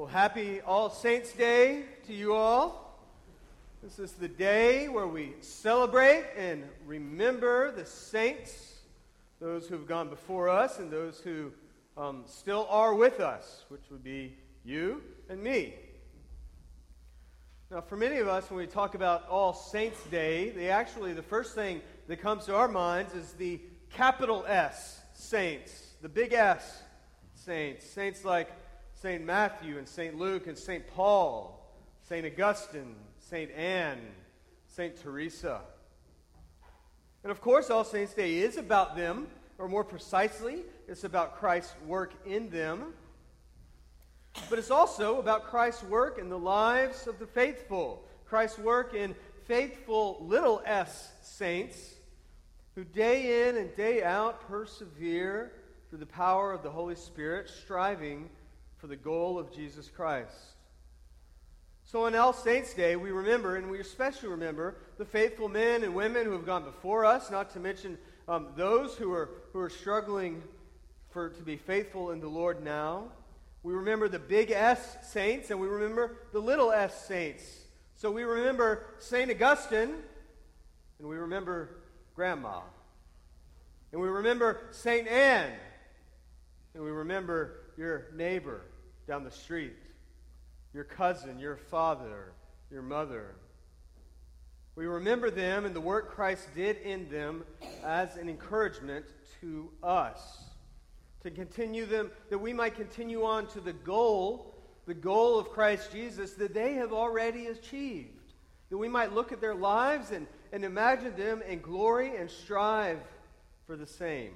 Well, happy All Saints' Day to you all. This is the day where we celebrate and remember the saints, those who have gone before us and those who um, still are with us, which would be you and me. Now, for many of us, when we talk about All Saints' Day, they actually, the first thing that comes to our minds is the capital S, saints, the big S, saints. Saints like St. Matthew and St. Luke and St. Paul, St. Augustine, St. Anne, St. Teresa. And of course, All Saints' Day is about them, or more precisely, it's about Christ's work in them. But it's also about Christ's work in the lives of the faithful, Christ's work in faithful little s saints who day in and day out persevere through the power of the Holy Spirit, striving for the goal of Jesus Christ. So on All Saints' Day, we remember, and we especially remember, the faithful men and women who have gone before us, not to mention um, those who are, who are struggling for, to be faithful in the Lord now. We remember the big S saints, and we remember the little s saints. So we remember St. Augustine, and we remember Grandma. And we remember St. Anne, and we remember your neighbor down the street, your cousin, your father, your mother. We remember them and the work Christ did in them as an encouragement to us. To continue them, that we might continue on to the goal, the goal of Christ Jesus that they have already achieved. That we might look at their lives and, and imagine them in glory and strive for the same.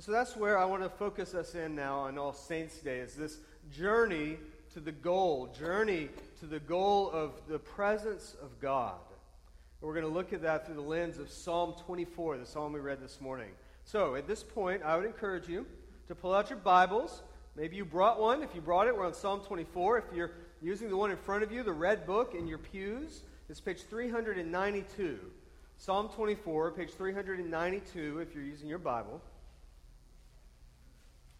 So that's where I want to focus us in now on All Saints' Day, is this journey to the goal, journey to the goal of the presence of God. And we're going to look at that through the lens of Psalm 24, the psalm we read this morning. So at this point, I would encourage you to pull out your Bibles. Maybe you brought one. If you brought it, we're on Psalm 24. If you're using the one in front of you, the red book in your pews, it's page 392. Psalm 24, page 392, if you're using your Bible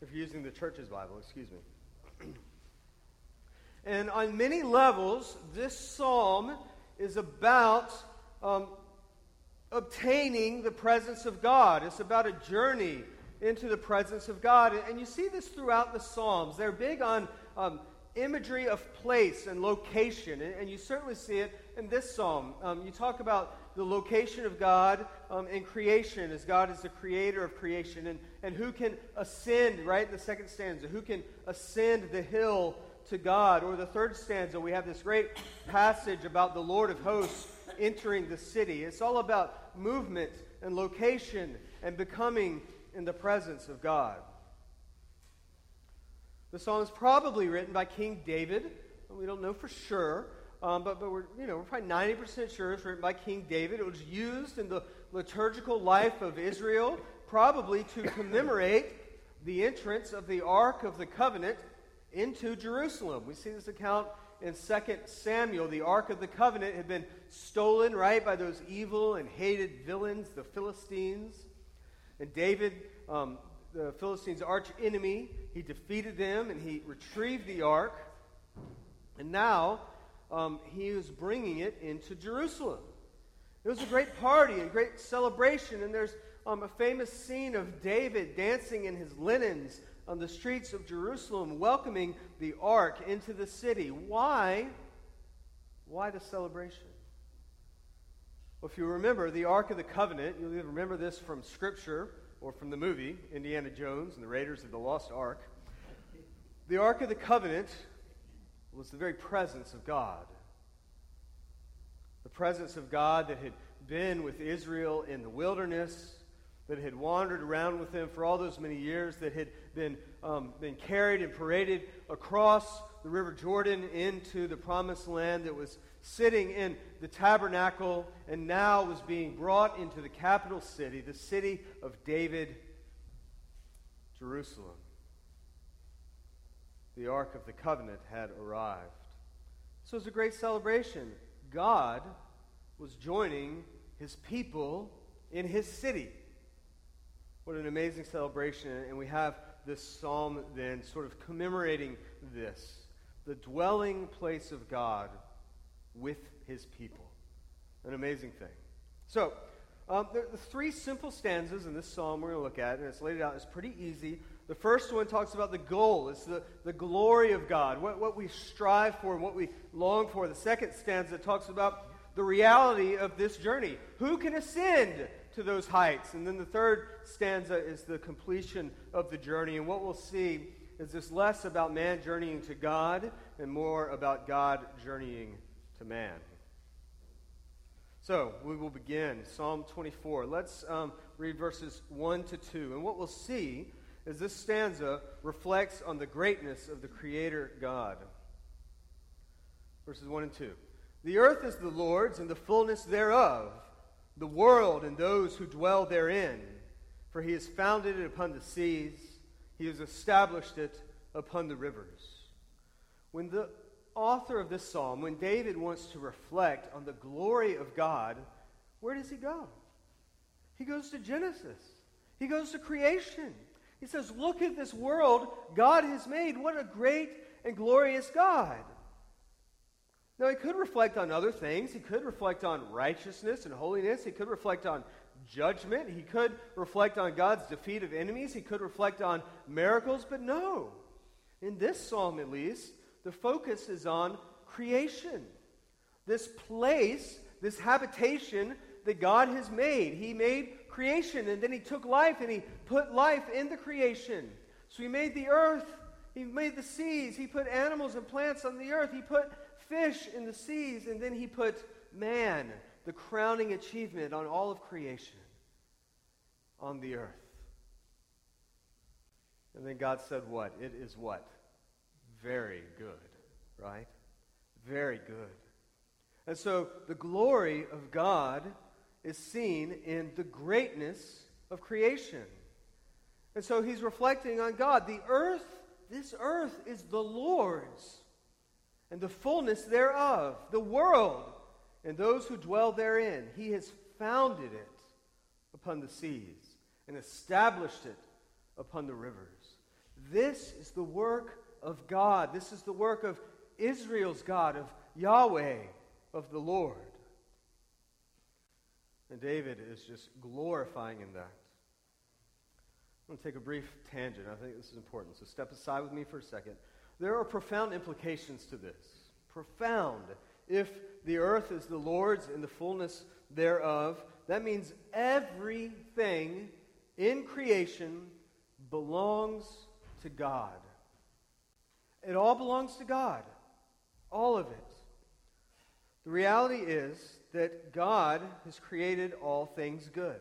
if you're using the church's Bible, excuse me. and on many levels, this psalm is about um, obtaining the presence of God. It's about a journey into the presence of God. And you see this throughout the Psalms. They're big on um, imagery of place and location, and, you certainly see it in this psalm. Um, you talk about the location of God um, in creation, as God is the creator of creation, and, and who can ascend, right in the second stanza, who can ascend the hill to God. Or the third stanza, we have this great passage about the Lord of hosts entering the city. It's all about movement and location and becoming in the presence of God. The psalm is probably written by King David. We don't know for sure. Um, but, but we're, you know, we're probably 90% sure it's written by King David. It was used in the liturgical life of Israel, probably to commemorate the entrance of the Ark of the Covenant into Jerusalem. We see this account in 2 Samuel. The Ark of the Covenant had been stolen, right, by those evil and hated villains, the Philistines. And David, um, the Philistines' arch enemy, he defeated them and he retrieved the Ark. And now, um, he was bringing it into Jerusalem. It was a great party and great celebration, and there's um, a famous scene of David dancing in his linens on the streets of Jerusalem, welcoming the ark into the city. Why? Why the celebration? Well, if you remember the Ark of the Covenant, you'll either remember this from Scripture or from the movie Indiana Jones and the Raiders of the Lost Ark. The Ark of the Covenant was the very presence of God. The presence of God that had been with Israel in the wilderness, that had wandered around with them for all those many years, that had been, um, been carried and paraded across the River Jordan into the promised land, that was sitting in the tabernacle and now was being brought into the capital city, the city of David, Jerusalem the Ark of the Covenant had arrived. So it was a great celebration. God was joining his people in his city. What an amazing celebration. And we have this psalm then sort of commemorating this the dwelling place of God with his people. An amazing thing. So, um, are three simple stanzas in this psalm we're going to look at, and it's laid out. It's pretty easy. The first one talks about the goal, it's the, the glory of God, what, what we strive for and what we long for. The second stanza talks about the reality of this journey. Who can ascend to those heights? And then the third stanza is the completion of the journey. And what we'll see is this less about man journeying to God and more about God journeying to man. So we will begin Psalm 24. Let's um, read verses 1 to 2. And what we'll see is this stanza reflects on the greatness of the Creator God. Verses 1 and 2. The earth is the Lord's and the fullness thereof, the world and those who dwell therein. For he has founded it upon the seas, he has established it upon the rivers. When the author of this psalm, when David wants to reflect on the glory of God, where does he go? He goes to Genesis. He goes to creation. He says, Look at this world God has made. What a great and glorious God. Now, he could reflect on other things. He could reflect on righteousness and holiness. He could reflect on judgment. He could reflect on God's defeat of enemies. He could reflect on miracles. But no, in this psalm at least, the focus is on creation. This place, this habitation that God has made. He made creation and then He took life and He put life in the creation. So He made the earth, He made the seas, He put animals and plants on the earth, He put fish in the seas, and then He put man, the crowning achievement on all of creation, on the earth. And then God said, What? It is what? very good, right? Very good. And so the glory of God is seen in the greatness of creation. And so he's reflecting on God. The earth, this earth is the Lord's, and the fullness thereof, the world, and those who dwell therein. He has founded it upon the seas and established it upon the rivers. This is the work of God. This is the work of Israel's God, of Yahweh, of the Lord. And David is just glorifying in that. I'm going to take a brief tangent. I think this is important. So step aside with me for a second. There are profound implications to this. Profound. If the earth is the Lord's and the fullness thereof, that means everything in creation belongs to God. It all belongs to God. All of it. The reality is that God has created all things good.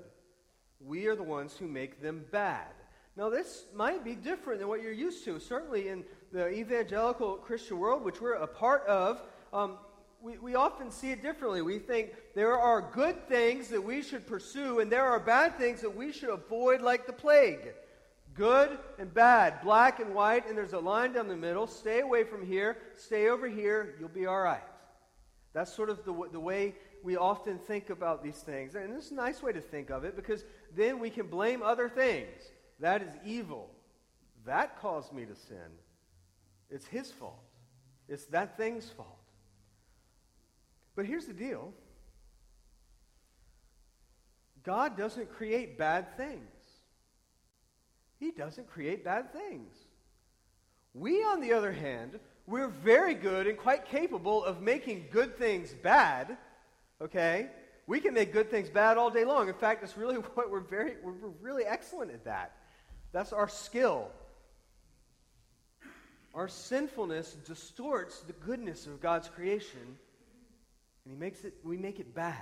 We are the ones who make them bad. Now, this might be different than what you're used to. Certainly, in the evangelical Christian world, which we're a part of, um, we, we often see it differently. We think there are good things that we should pursue, and there are bad things that we should avoid like the plague. Good and bad, black and white, and there's a line down the middle. Stay away from here, stay over here, you'll be all right. That's sort of the, the way we often think about these things. And it's a nice way to think of it because then we can blame other things. That is evil. That caused me to sin. It's his fault, it's that thing's fault. But here's the deal God doesn't create bad things. He doesn't create bad things. We, on the other hand, we're very good and quite capable of making good things bad. Okay? We can make good things bad all day long. In fact, it's really what we're very we're really excellent at that. That's our skill. Our sinfulness distorts the goodness of God's creation, and he makes it we make it bad.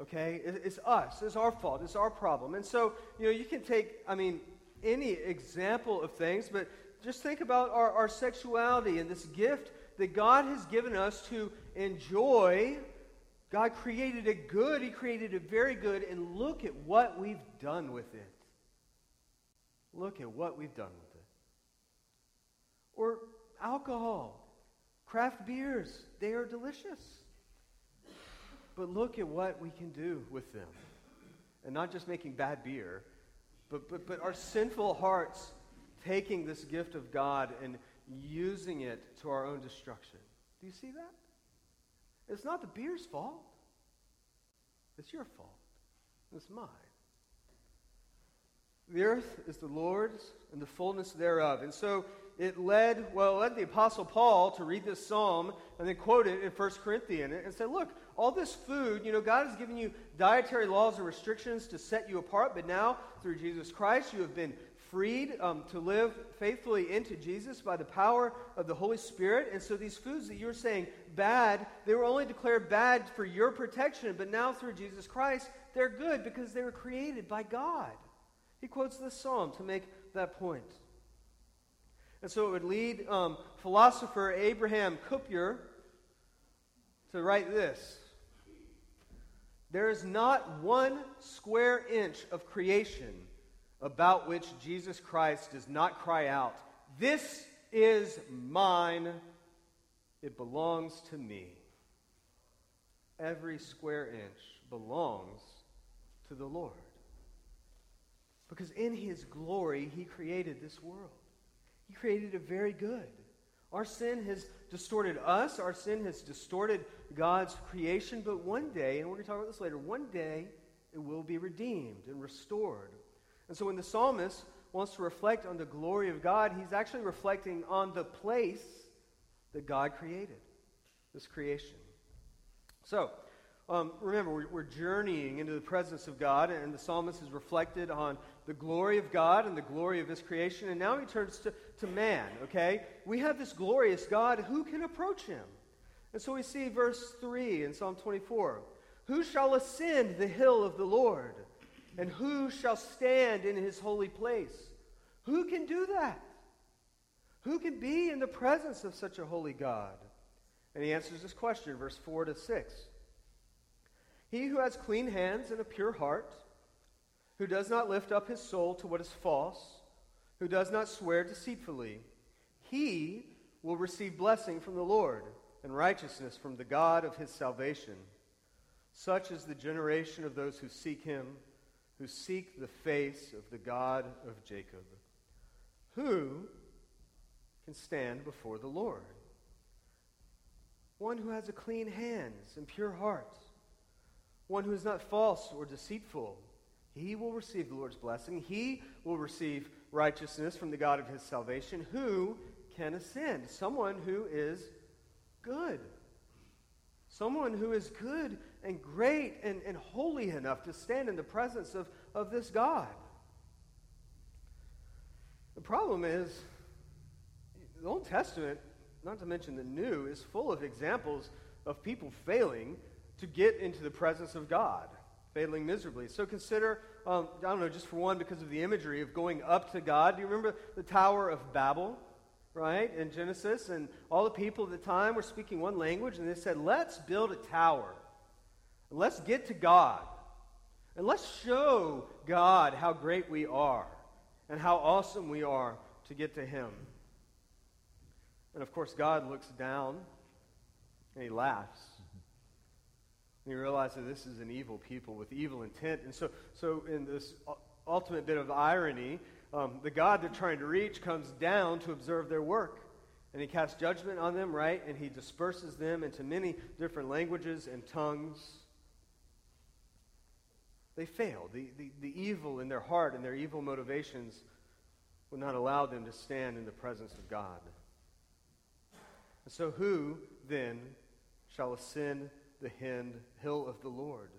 Okay? It's us. It's our fault. It's our problem. And so, you know, you can take, I mean, any example of things, but just think about our, our sexuality and this gift that God has given us to enjoy. God created it good, He created it very good, and look at what we've done with it. Look at what we've done with it. Or alcohol, craft beers, they are delicious. But look at what we can do with them. And not just making bad beer, but, but, but our sinful hearts taking this gift of God and using it to our own destruction. Do you see that? It's not the beer's fault. It's your fault. It's mine. The earth is the Lord's and the fullness thereof. And so it led, well, it led the Apostle Paul to read this psalm and then quote it in 1 Corinthians and say, look, all this food, you know, God has given you dietary laws and restrictions to set you apart, but now through Jesus Christ you have been freed um, to live faithfully into Jesus by the power of the Holy Spirit. And so these foods that you were saying bad, they were only declared bad for your protection, but now through Jesus Christ, they're good because they were created by God. He quotes this psalm to make that point. And so it would lead um, philosopher Abraham Kuyper to write this There is not one square inch of creation about which Jesus Christ does not cry out, This is mine, it belongs to me. Every square inch belongs to the Lord. Because in his glory, he created this world. He created it very good. Our sin has distorted us, our sin has distorted God's creation, but one day, and we're going to talk about this later, one day it will be redeemed and restored. And so when the psalmist wants to reflect on the glory of God, he's actually reflecting on the place that God created, this creation. So, um, remember, we're, we're, journeying into the presence of God, and the psalmist is reflected on the glory of God and the glory of his creation. And now he turns to, to man, okay? We have this glorious God. Who can approach him? And so we see verse 3 in Psalm 24 Who shall ascend the hill of the Lord? And who shall stand in his holy place? Who can do that? Who can be in the presence of such a holy God? And he answers this question, verse 4 to 6. He who has clean hands and a pure heart, who does not lift up his soul to what is false, who does not swear deceitfully, he will receive blessing from the Lord and righteousness from the God of his salvation. Such is the generation of those who seek him who seek the face of the God of Jacob. Who can stand before the Lord? One who has a clean hands and pure heart. One who is not false or deceitful. He will receive the Lord's blessing. He will receive righteousness from the God of his salvation. Who can ascend? Someone who is good. Someone who is good and great and, and holy enough to stand in the presence of, of this God. The problem is, the Old Testament, not to mention the New, is full of examples of people failing to get into the presence of God, failing miserably. So consider, um, I don't know, just for one, because of the imagery of going up to God. Do you remember the Tower of Babel? Right, in Genesis, and all the people at the time were speaking one language, and they said, Let's build a tower Let's get to God. And let's show God how great we are and how awesome we are to get to Him. And of course, God looks down and He laughs. And He realizes this is an evil people with evil intent. And so, so in this ultimate bit of irony, um, the God they're trying to reach comes down to observe their work. And he casts judgment on them, right? And he disperses them into many different languages and tongues. They fail. The, the, the evil in their heart and their evil motivations would not allow them to stand in the presence of God. And so, who then shall ascend the hill of the Lord?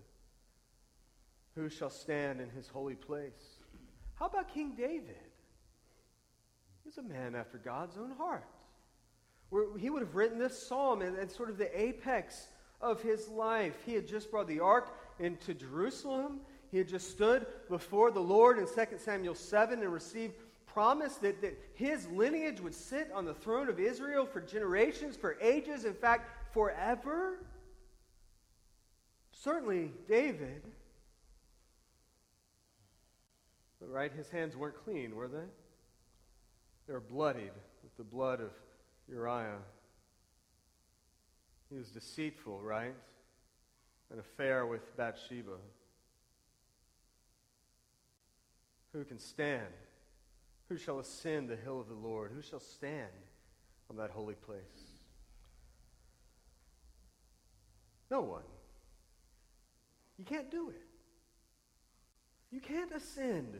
Who shall stand in his holy place? How about King David? He's a man after God's own heart. Where he would have written this psalm at sort of the apex of his life. He had just brought the ark into Jerusalem. He had just stood before the Lord in 2 Samuel 7 and received promise that, that his lineage would sit on the throne of Israel for generations, for ages, in fact, forever. Certainly, David. But, right, his hands weren't clean, were they? They were bloodied with the blood of Uriah. He was deceitful, right? An affair with Bathsheba. Who can stand Who shall ascend the hill of the Lord? Who shall stand on that holy place? No one. You can't do it. You can't ascend.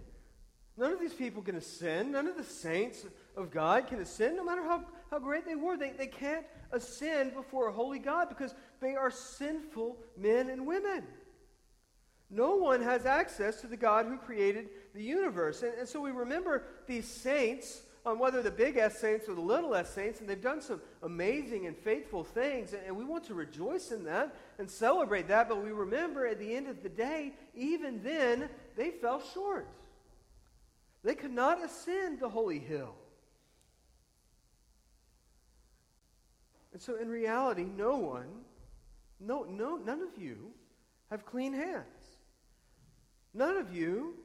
None of these people can ascend. None of the saints of God can ascend, no matter how, how great they were. They, they can't ascend before a holy God because they are sinful men and women. No one has access to the God who created the universe. And, and so we remember these saints, on whether the big S saints or the little s saints, and they've done some amazing and faithful things. And, we want to rejoice in that and celebrate that. But we remember at the end of the day, even then, they fell short. They could not ascend the holy hill. And so, in reality, no one, no, no, none of you have clean hands. None of you,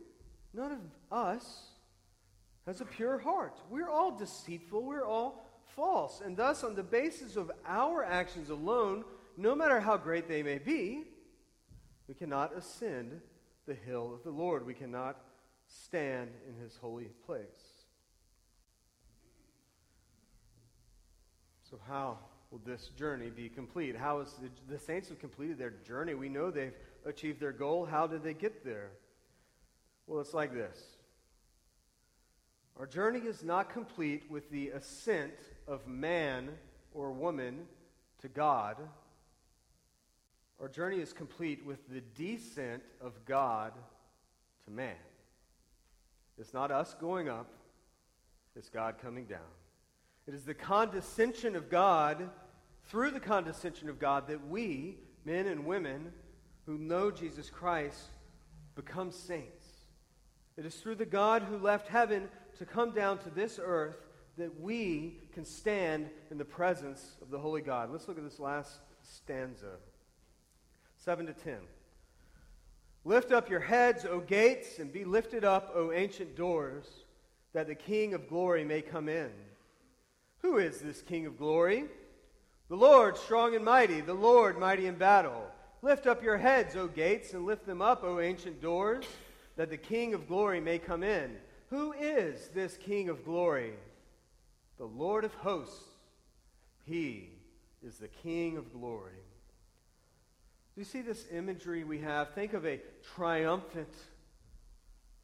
none of us, has a pure heart. We're all deceitful. We're all false. And thus, on the basis of our actions alone, no matter how great they may be, we cannot ascend the hill of the Lord. We cannot stand in his holy place. So, how will this journey be complete? How is the, the saints have completed their journey? We know they've achieved their goal. How did they get there? Well, it's like this. Our journey is not complete with the ascent of man or woman to God. Our journey is complete with the descent of God to man. It's not us going up, it's God coming down. It is the condescension of God, through the condescension of God, that we, men and women who know Jesus Christ, become saints. It is through the God who left heaven to come down to this earth that we can stand in the presence of the Holy God. Let's look at this last stanza 7 to 10. Lift up your heads, O gates, and be lifted up, O ancient doors, that the King of glory may come in. Who is this King of glory? The Lord, strong and mighty, the Lord, mighty in battle. Lift up your heads, O gates, and lift them up, O ancient doors, that the King of glory may come in. Who is this King of glory? The Lord of hosts. He is the King of glory. Do you see this imagery we have? Think of a triumphant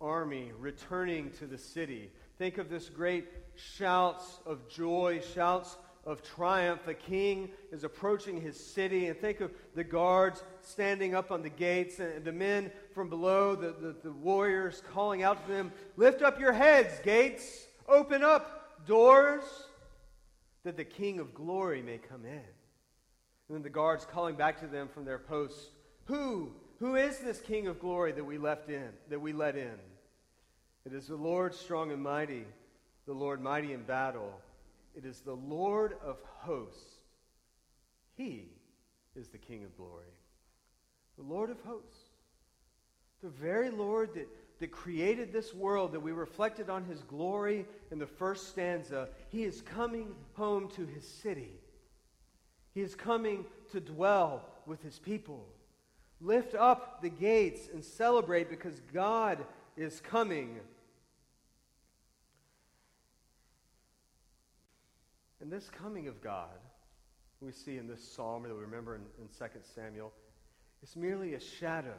army returning to the city. Think of this great shouts of joy, shouts of triumph. A king is approaching his city, and think of the guards standing up on the gates, and the men from below, the, the, the warriors calling out to them, Lift up your heads, gates! Open up, doors, that the King of glory may come in. And then the guards calling back to them from their posts, Who? Who is this King of glory that we left in, that we let in? It is the Lord strong and mighty, the Lord mighty in battle. It is the Lord of hosts. He is the King of glory. The Lord of hosts. The very Lord that, that created this world, that we reflected on his glory in the first stanza, he is coming home to his city. He is coming to dwell with his people. Lift up the gates and celebrate because God is coming. And this coming of God, we see in this psalm that we remember in, in 2 Samuel, is merely a shadow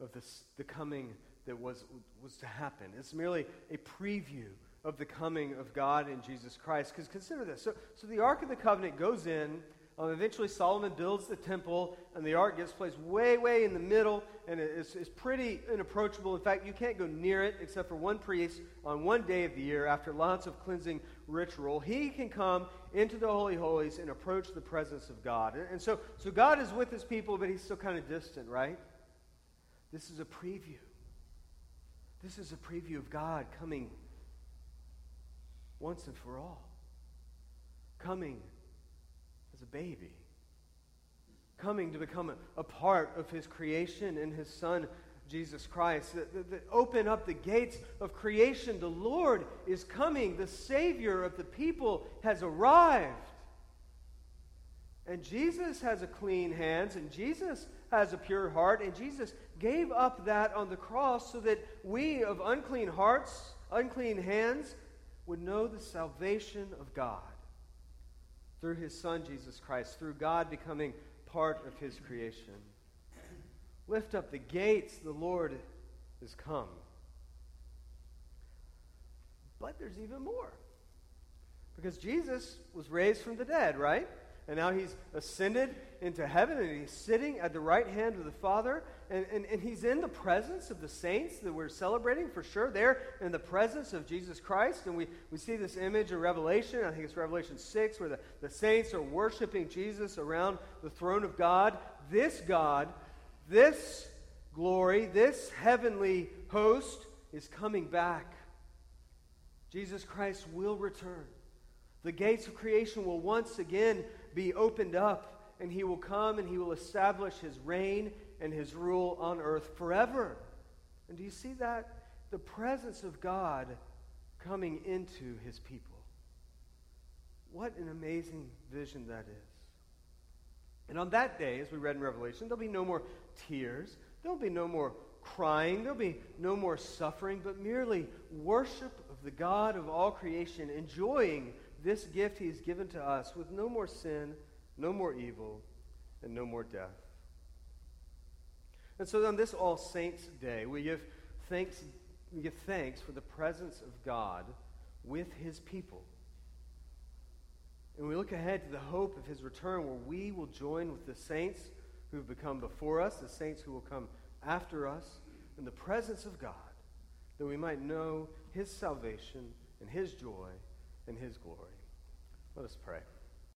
of this, the coming that was, was to happen. It's merely a preview of the coming of God in Jesus Christ. Because consider this. So, so the Ark of the Covenant goes in. Um, eventually, Solomon builds the temple, and the ark gets placed way, way in the middle, and it's, it's pretty inapproachable. In fact, you can't go near it except for one priest on one day of the year after lots of cleansing ritual. He can come into the Holy Holies and approach the presence of God. And, and so, so God is with his people, but he's still kind of distant, right? This is a preview. This is a preview of God coming once and for all. Coming as a baby. Coming to become a, a part of his creation and his son, Jesus Christ. That, that, that open up the gates of creation. The Lord is coming. The Savior of the people has arrived. And Jesus has a clean hands, and Jesus has a pure heart, and Jesus gave up that on the cross so that we of unclean hearts unclean hands would know the salvation of God through his Son, Jesus Christ, through God becoming part of his creation. Lift up the gates, the Lord is come. But there's even more. Because Jesus was raised from the dead, right? And now he's ascended into heaven and he's sitting at the right hand of the Father. And, and, and he's in the presence of the saints that we're celebrating for sure. They're in the presence of Jesus Christ. And we, we see this image in Revelation. I think it's Revelation 6, where the, the saints are worshiping Jesus around the throne of God. This God, this glory, this heavenly host is coming back. Jesus Christ will return. The gates of creation will once again be opened up, and he will come and he will establish his reign and his rule on earth forever. And do you see that? The presence of God coming into his people. What an amazing vision that is. And on that day, as we read in Revelation, there'll be no more tears, there'll be no more crying, there'll be no more suffering, but merely worship of the God of all creation, enjoying this gift he's given to us with no more sin, no more evil, and no more death. And so on this All Saints Day, we give thanks, we give thanks for the presence of God with his people. And we look ahead to the hope of his return where we will join with the saints who have become before us, the saints who will come after us, in the presence of God, that we might know his salvation and his joy and his glory. Let us pray.